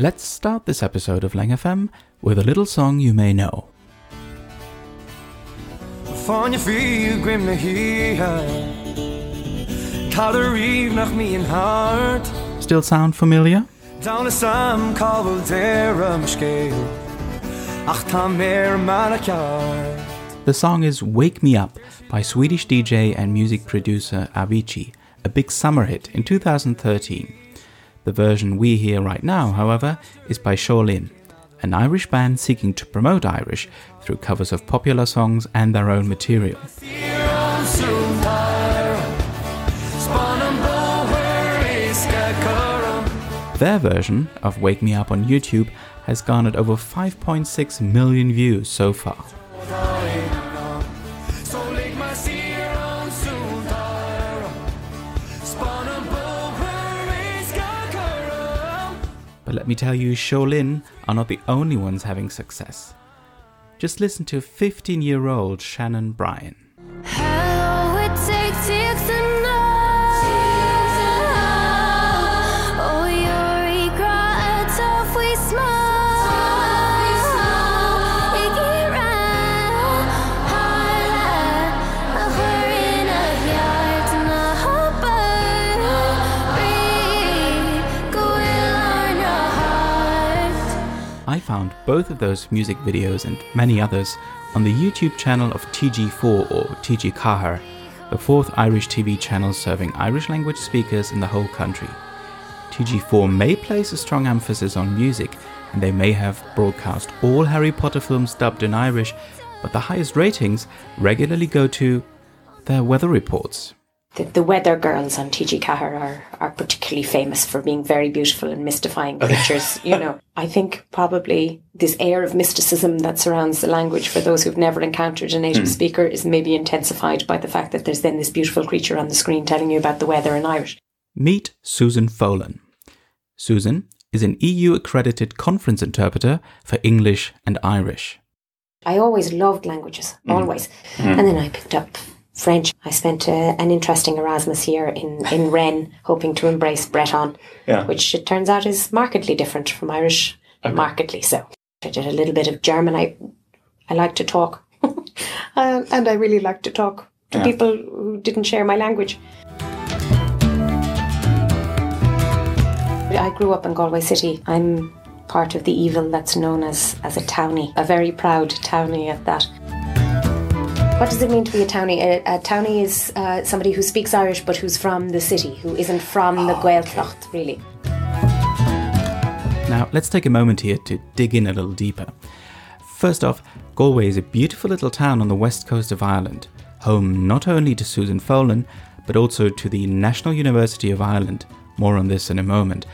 Let's start this episode of Lang FM with a little song you may know. Fan je viel grim na hier Tá a riomh nach mí an hart Still sound familiar? Dana sam cabhfuil déire am scéil Ach tá mé The song is Wake Me Up by Swedish DJ and music producer Avicii, a big summer hit in 2013. The version we hear right now, however, is by Seo Linn, an Irish band seeking to promote Irish through covers of popular songs and their own material. Their version of Wake Me Up on YouTube has garnered over 5.6 million views so far. But let me tell you, Seo Linn are not the only ones having success. Just listen to 15 year old Shannon Bryan. Found both of those music videos and many others on the YouTube channel of TG4 or TG Ceathair, the fourth Irish TV channel serving Irish language speakers in the whole country. TG4 may place a strong emphasis on music, and they may have broadcast all Harry Potter films dubbed in Irish, but the highest ratings regularly go to their weather reports. The, the weather girls on TG Ceathair are, are particularly famous for being very beautiful and mystifying creatures. you know, I think probably this air of mysticism that surrounds the language for those who've never encountered a native hmm. speaker is maybe intensified by the fact that there's then this beautiful creature on the screen telling you about the weather in Irish. Meet Susan Folan. Susan is an EU accredited conference interpreter for English and Irish. I always loved languages, hmm. always. Hmm. And then I picked up French. I spent uh, an interesting Erasmus year in, in Rennes, hoping to embrace Breton, Yeah. which it turns out is markedly different from Irish, markedly so. I did a little bit of German. I, I like to talk. uh, and I really like to talk to Yeah. people who didn't share my language. I grew up in Galway City. I'm part of the evil that's known as, as a townie, a very proud townie at that. What does it mean to be a townie? A, a townie is uh, somebody who speaks Irish but who's from the city, who isn't from the Gaeltacht, really. Now, let's take a moment here to dig in a little deeper. First off, Galway is a beautiful little town on the west coast of Ireland, home not only to Susan Folan, but also to the National University of Ireland. More on this in a moment.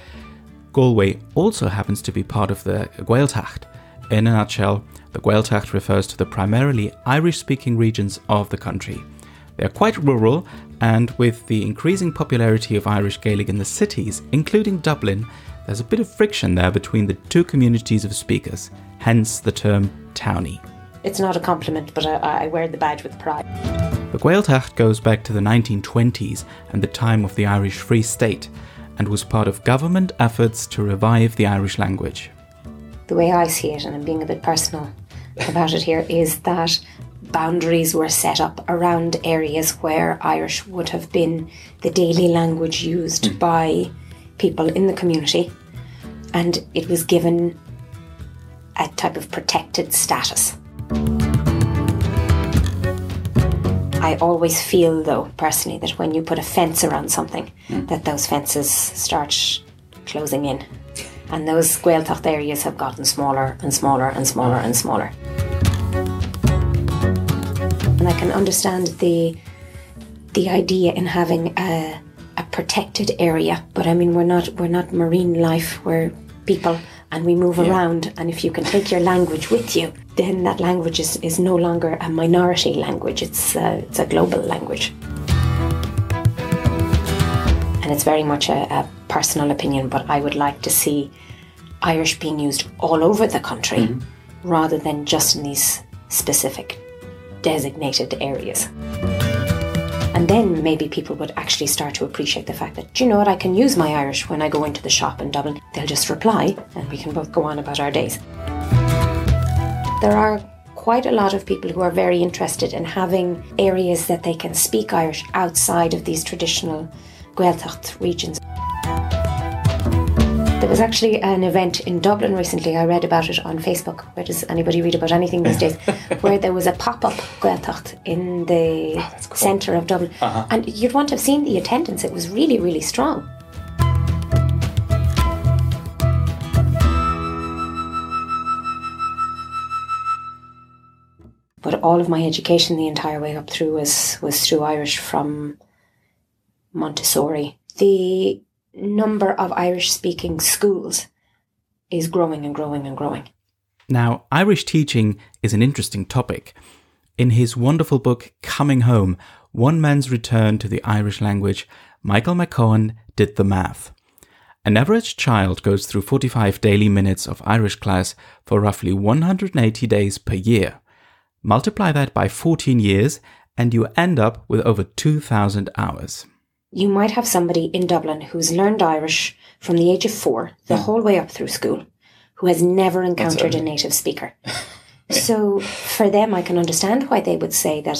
Galway also happens to be part of the Gaeltacht. In a nutshell, the Gaeltacht refers to the primarily Irish speaking regions of the country. They are quite rural, and with the increasing popularity of Irish Gaelic in the cities, including Dublin, there's a bit of friction there between the two communities of speakers, hence the term townie. It's not a compliment, but I, I wear the badge with pride. The Gaeltacht goes back to the 1920s and the time of the Irish Free State, and was part of government efforts to revive the Irish language. The way I see it, and I'm being a bit personal about it here, is that boundaries were set up around areas where Irish would have been the daily language used hmm. by people in the community, and it was given a type of protected status. I always feel, though, personally, that when you put a fence around something, hmm. that those fences start closing in. And those Gaeltacht areas have gotten smaller and smaller and smaller and smaller. And I can understand the the idea in having a, a protected area, but I mean we're not we're not marine life, we're people and we move around and if you can take your language with you, then that language is, is no longer a minority language, it's uh, it's a global language. And it's very much a, a personal opinion, but I would like to see Irish being used all over the country mm-hmm. rather than just in these specific designated areas. And then maybe people would actually start to appreciate the fact that, "Do you know what, I can use my Irish when I go into the shop in Dublin. They'll just reply and we can both go on about our days. There are quite a lot of people who are very interested in having areas that they can speak Irish outside of these traditional Gaeltacht regions. There was actually an event in Dublin recently. I read about it on Facebook. Where does anybody read about anything these days? where there was a pop-up Gaeltacht in the oh, centre of Dublin, uh-huh. and you'd want to have seen the attendance. It was really, really strong. But all of my education, the entire way up through, was was through Irish from Montessori. The number of Irish speaking schools is growing and growing and growing. Now, Irish teaching is an interesting topic. In his wonderful book, Coming Home One Man's Return to the Irish Language, Michael McCohen did the math. An average child goes through 45 daily minutes of Irish class for roughly 180 days per year. Multiply that by 14 years, and you end up with over 2,000 hours. You might have somebody in Dublin who's learned Irish from the age of four, the hmm. whole way up through school, who has never encountered a native speaker. So for them, I can understand why they would say that,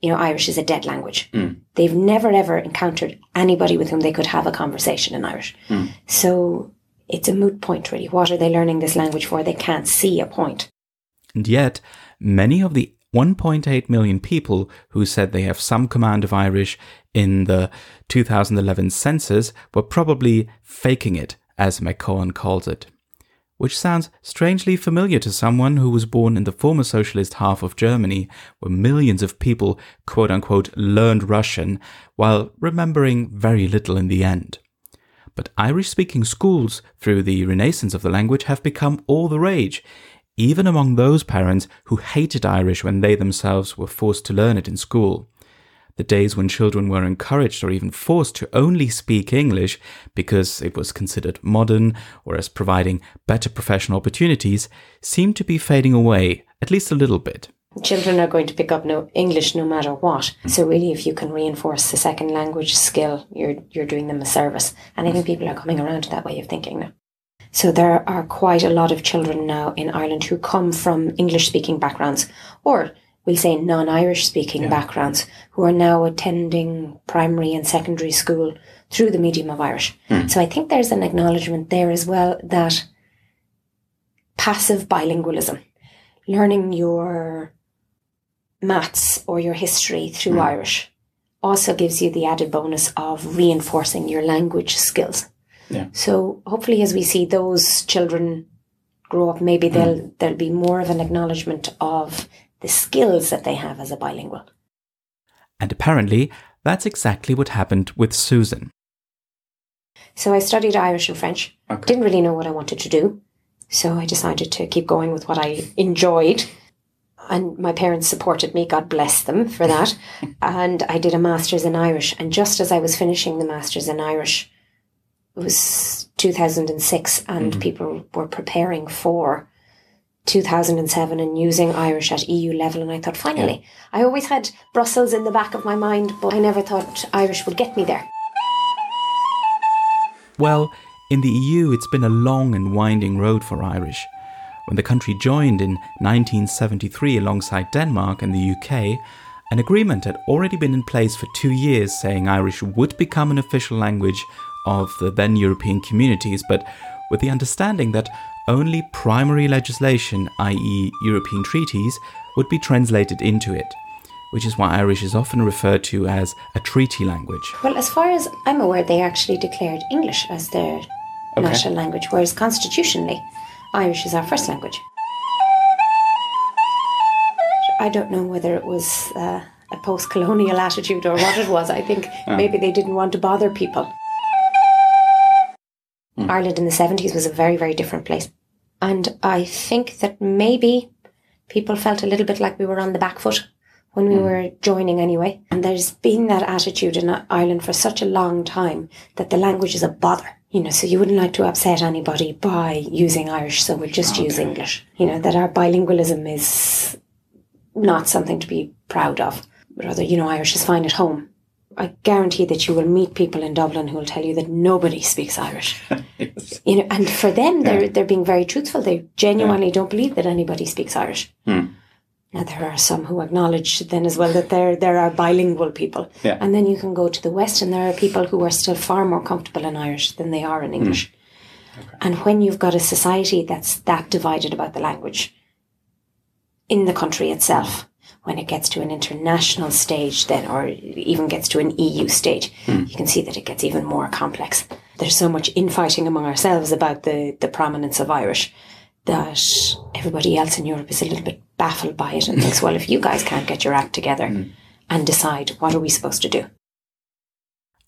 you know, Irish is a dead language. Hmm. They've never ever encountered anybody with whom they could have a conversation in Irish. Hmm. So it's a moot point, really. What are they learning this language for? They can't see a point. And yet, many of the 1.8 million people who said they have some command of Irish in the 2011 census were probably faking it, as McCohen calls it. Which sounds strangely familiar to someone who was born in the former socialist half of Germany, where millions of people quote unquote learned Russian while remembering very little in the end. But Irish speaking schools through the renaissance of the language have become all the rage, even among those parents who hated Irish when they themselves were forced to learn it in school. The days when children were encouraged or even forced to only speak English because it was considered modern or as providing better professional opportunities seem to be fading away, at least a little bit. Children are going to pick up no English no matter what. So really, if you can reinforce the second language skill, you're you're doing them a service. And I think people are coming around to that way of thinking now. So there are quite a lot of children now in Ireland who come from English speaking backgrounds, or we'll say non Irish speaking backgrounds, who are now attending primary and secondary school through the medium of Irish. Hmm. So I think there's an acknowledgement there as well that passive bilingualism, learning your maths or your history through hmm. Irish, also gives you the added bonus of reinforcing your language skills. Yeah. So hopefully, as we see those children grow up, maybe mm. they'll there'll be more of an acknowledgement of the skills that they have as a bilingual. And apparently, that's exactly what happened with Susan. So I studied Irish and French. Okay. Didn't really know what I wanted to do. So I decided to keep going with what I enjoyed. And my parents supported me, God bless them for that. and I did a master's in Irish. And just as I was finishing the master's in Irish, it was 2006, and mm-hmm. people were preparing for 2007 and using Irish at EU level. And I thought, finally, I always had Brussels in the back of my mind, but I never thought Irish would get me there. Well, in the EU, it's been a long and winding road for Irish. When the country joined in 1973 alongside Denmark and the UK, an agreement had already been in place for two years saying Irish would become an official language of the then European communities, but with the understanding that only primary legislation, i.e., European treaties, would be translated into it, which is why Irish is often referred to as a treaty language. Well, as far as I'm aware, they actually declared English as their national language, whereas constitutionally, Irish is our first language. I don't know whether it was uh, a post colonial attitude or what it was. I think maybe they didn't want to bother people. Mm. Ireland in the 70s was a very, very different place. And I think that maybe people felt a little bit like we were on the back foot when we mm. were joining anyway. And there's been that attitude in Ireland for such a long time that the language is a bother. You know, so you wouldn't like to upset anybody by using Irish, so we'll just use English. You know, that our bilingualism is not something to be proud of. But rather, you know, Irish is fine at home. I guarantee that you will meet people in Dublin who will tell you that nobody speaks Irish. Yes. You know, and for them, they're they're being very truthful. They genuinely don't believe that anybody speaks Irish. Hmm. Now there are some who acknowledge then as well that there there are bilingual people, Yeah. and then you can go to the west, and there are people who are still far more comfortable in Irish than they are in hmm. English. And when you've got a society that's that divided about the language in the country itself, when it gets to an international stage, then or even gets to an EU stage, hmm. you can see that it gets even more complex. There's so much infighting among ourselves about the the prominence of Irish that everybody else in Europe is a little bit baffled by it and thinks, well, if you guys can't get your act together hmm. and decide, what are we supposed to do?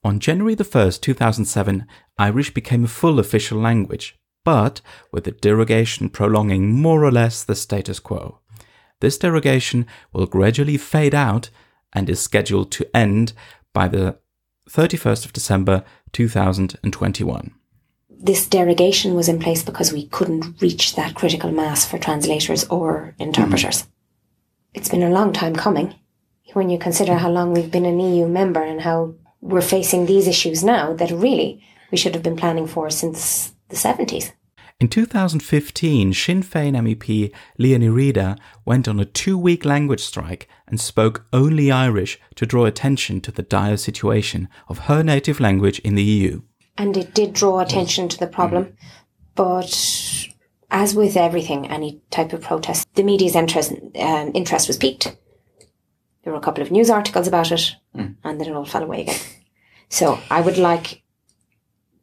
On January the 1st, 2007, Irish became a full official language, but with a derogation prolonging more or less the status quo. This derogation will gradually fade out and is scheduled to end by the 31st of December 2021. This derogation was in place because we couldn't reach that critical mass for translators or interpreters. Mm-hmm. It's been a long time coming when you consider how long we've been an EU member and how we're facing these issues now that really we should have been planning for since the 70s. In 2015, Sinn Féin MEP Liadh Ní Riada went on a two week language strike and spoke only Irish to draw attention to the dire situation of her native language in the EU. and it did draw attention to the problem. But as with everything, any type of protest, the media's interest um, interest was piqued. There were a couple of news articles about it, and then it all fell away again. So I would like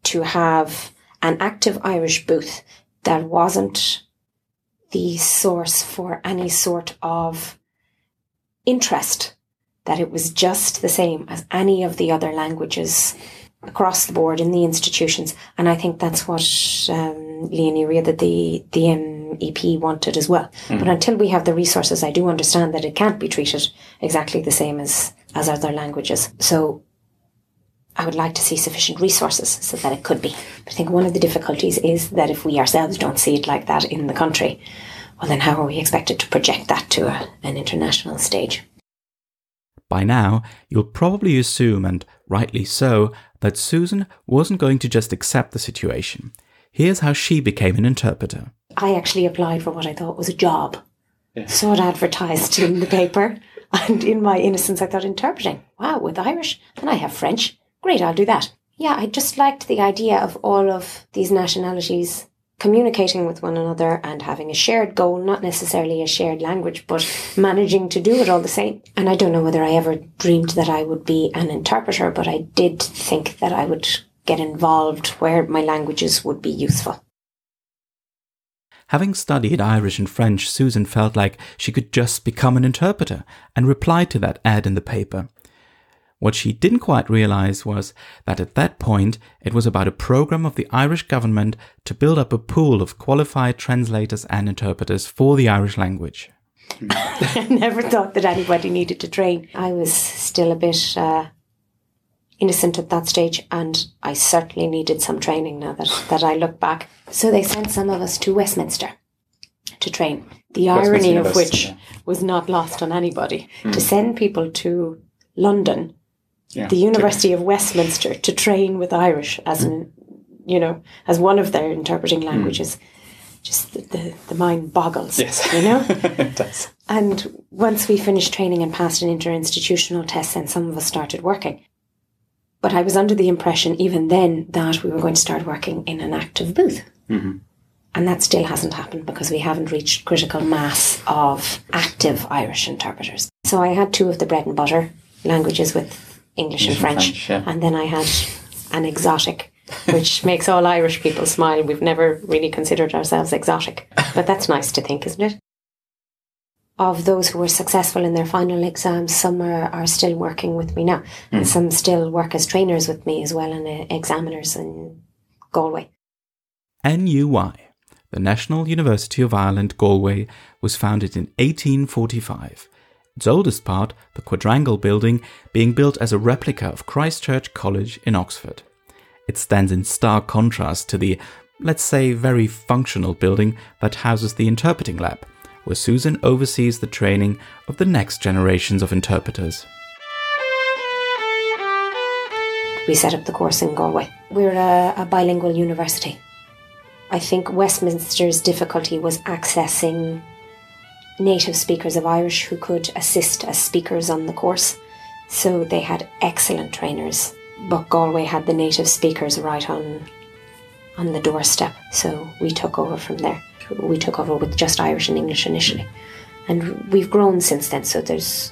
to have an active Irish booth that wasn't the source for any sort of interest. That it was just the same as any of the other languages across the board in the institutions, and I think that's what um, Liadh Ní Riada, the the MEP, wanted as well. But until we have the resources, I do understand that it can't be treated exactly the same as as other languages. So. I would like to see sufficient resources so that it could be. But I think one of the difficulties is that if we ourselves don't see it like that in the country, well, then how are we expected to project that to a, an international stage? By now, you'll probably assume, and rightly so, that Susan wasn't going to just accept the situation. Here's how she became an interpreter. I actually applied for what I thought was a job. Saw it advertised in the paper, and in my innocence, I thought interpreting. Wow, with Irish, and I have French. Great, I'll do that. Yeah, I just liked the idea of all of these nationalities communicating with one another and having a shared goal, not necessarily a shared language, but managing to do it all the same. And I don't know whether I ever dreamed that I would be an interpreter, but I did think that I would get involved where my languages would be useful. Having studied Irish and French, Susan felt like she could just become an interpreter and replied to that ad in the paper. What she didn't quite realize was that at that point it was about a program of the Irish government to build up a pool of qualified translators and interpreters for the Irish language. I never thought that anybody needed to train. I was still a bit uh, innocent at that stage, and I certainly needed some training now that, that I look back. So they sent some of us to Westminster to train. The irony of which was not lost on anybody. To send people to London, Yeah. the University of Westminster, to train with Irish as hmm. an, you know, as one of their interpreting hmm. languages. Just the, the, the mind boggles, Yes. you know? it does. And once we finished training and passed an interinstitutional test, then some of us started working. But I was under the impression, even then, that we were going to start working in an active booth. Mm-hmm. And that still hasn't happened because we haven't reached critical mass of active Irish interpreters. So I had two of the bread and butter languages with English, and English and French. French, yeah. And then I had an exotic, which makes all Irish people smile. We've never really considered ourselves exotic. But that's nice to think, isn't it? of those who were successful in their final exams, some are, are still working with me now, and some still work as trainers with me as well, and uh, examiners in Galway. NUI, the National University of Ireland, Galway, was founded in 1845 its oldest part, the quadrangle building, being built as a replica of Christ Church College in Oxford. It stands in stark contrast to the, let's say, very functional building that houses the interpreting lab, where Susan oversees the training of the next generations of interpreters. We set up the course in Galway. We're a, a bilingual university. I think Westminster's difficulty was accessing native speakers of Irish who could assist as speakers on the course. So they had excellent trainers, but Galway had the native speakers right on on the doorstep. So we took over from there. We took over with just Irish and English initially. And we've grown since then. So there's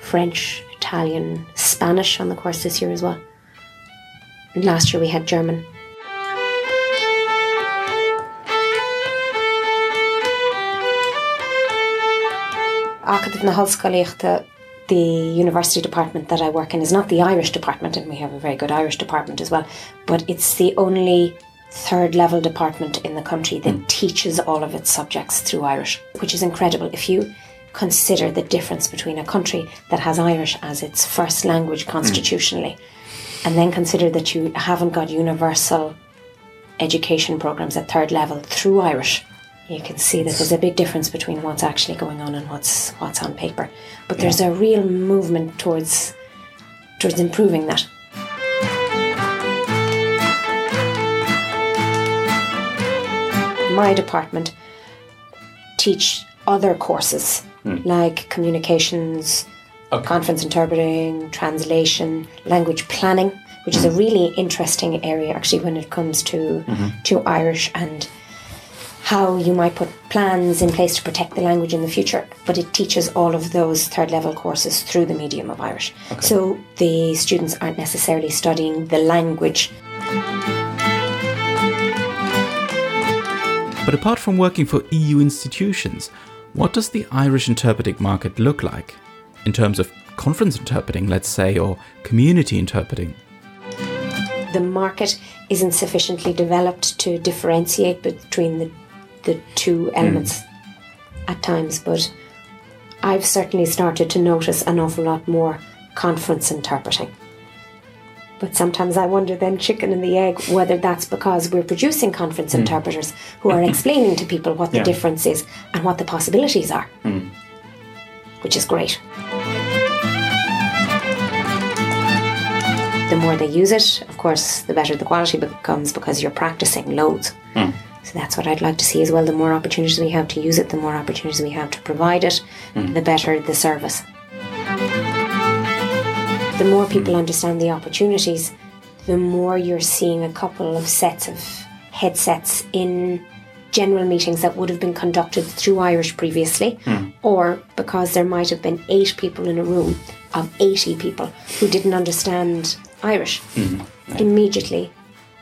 French, Italian, Spanish on the course this year as well. Last year we had German. Acadh na the university department that I work in is not the Irish department, and we have a very good Irish department as well, but it's the only third level department in the country that hmm. teaches all of its subjects through Irish, which is incredible. If you consider the difference between a country that has Irish as its first language hmm. constitutionally, and then consider that you haven't got universal education programs at third level through Irish, you can see that there's a big difference between what's actually going on and what's what's on paper. But there's a real movement towards towards improving that. My department teach other courses hmm. like communications, conference interpreting, translation, language planning, which is a hmm. really interesting area actually when it comes to mm-hmm. to Irish and how you might put plans in place to protect the language in the future, but it teaches all of those third level courses through the medium of Irish. So the students aren't necessarily studying the language. But apart from working for EU institutions, what does the Irish interpreting market look like? In terms of conference interpreting, let's say, or community interpreting? The market isn't sufficiently developed to differentiate between the, the two elements at times, but I've certainly started to notice an awful lot more conference interpreting. But sometimes I wonder then, chicken and the egg, whether that's because we're producing conference hmm. interpreters who are explaining to people what the Yeah. difference is and what the possibilities are, hmm. which is great. The more they use it, of course, the better the quality becomes because you're practicing loads. Hmm. So that's what I'd like to see as well. The more opportunities we have to use it, the more opportunities we have to provide it, mm-hmm. the better the service. The more people understand the opportunities, the more you're seeing a couple of sets of headsets in general meetings that would have been conducted through Irish previously, hmm. or because there might have been eight people in a room of 80 people who didn't understand Irish. Hmm. Immediately,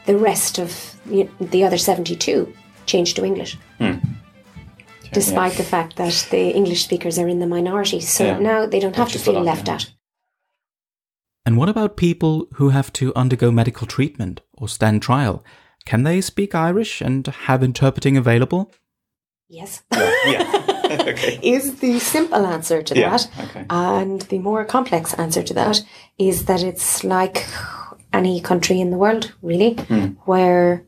the rest of you the other 72 changed to English. Despite the fact that the English speakers are in the minority. So Yeah. now they don't have to feel left yeah. out. And what about people who have to undergo medical treatment or stand trial? Can they speak Irish and have interpreting available? Yes. yeah. okay. is the simple answer to Yeah, that. okay. And the more complex answer to that is that it's like any country in the world, really, Hmm. where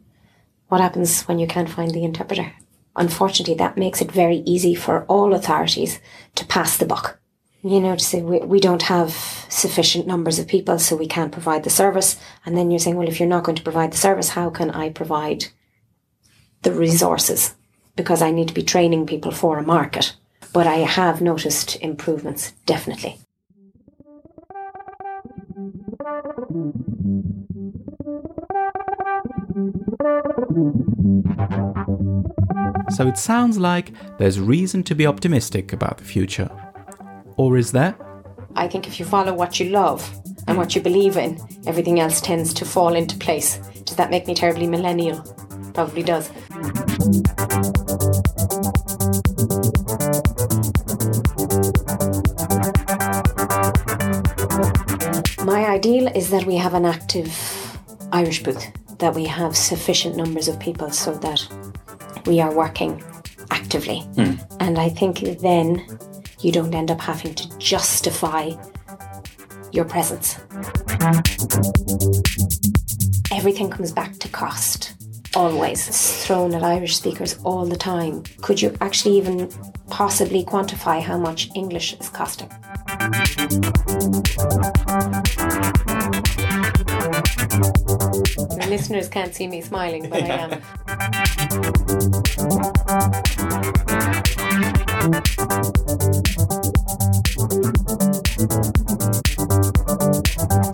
what happens when you can't find the interpreter? Unfortunately, that makes it very easy for all authorities to pass the buck. You know, to say we, we don't have sufficient numbers of people, so we can't provide the service. And then you're saying, well, if you're not going to provide the service, how can I provide the resources? Because I need to be training people for a market. But I have noticed improvements, definitely. So it sounds like there's reason to be optimistic about the future. Or is there? I think if you follow what you love and what you believe in, everything else tends to fall into place. Does that make me terribly millennial? Probably does. Is that we have an active Irish booth, that we have sufficient numbers of people so that we are working actively. Hmm. And I think then you don't end up having to justify your presence. Everything comes back to cost. Always. It's thrown at Irish speakers all the time. Could you actually even possibly quantify how much English is costing? The listeners can't see me smiling, but I am.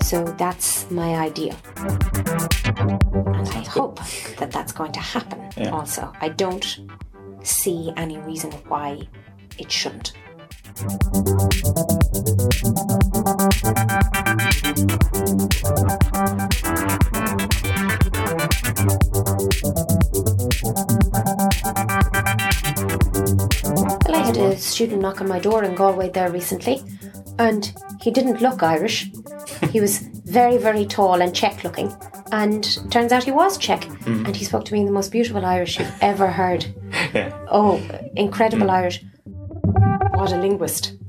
So that's my idea. And I hope that that's going to happen Yeah. also. I don't see any reason why it shouldn't. Student knock on my door in Galway there recently, and he didn't look Irish. He was very, very tall and Czech looking, and turns out he was Czech. Mm-hmm. And he spoke to me in the most beautiful Irish you've ever heard. Yeah. Oh, incredible mm. Irish. What a linguist.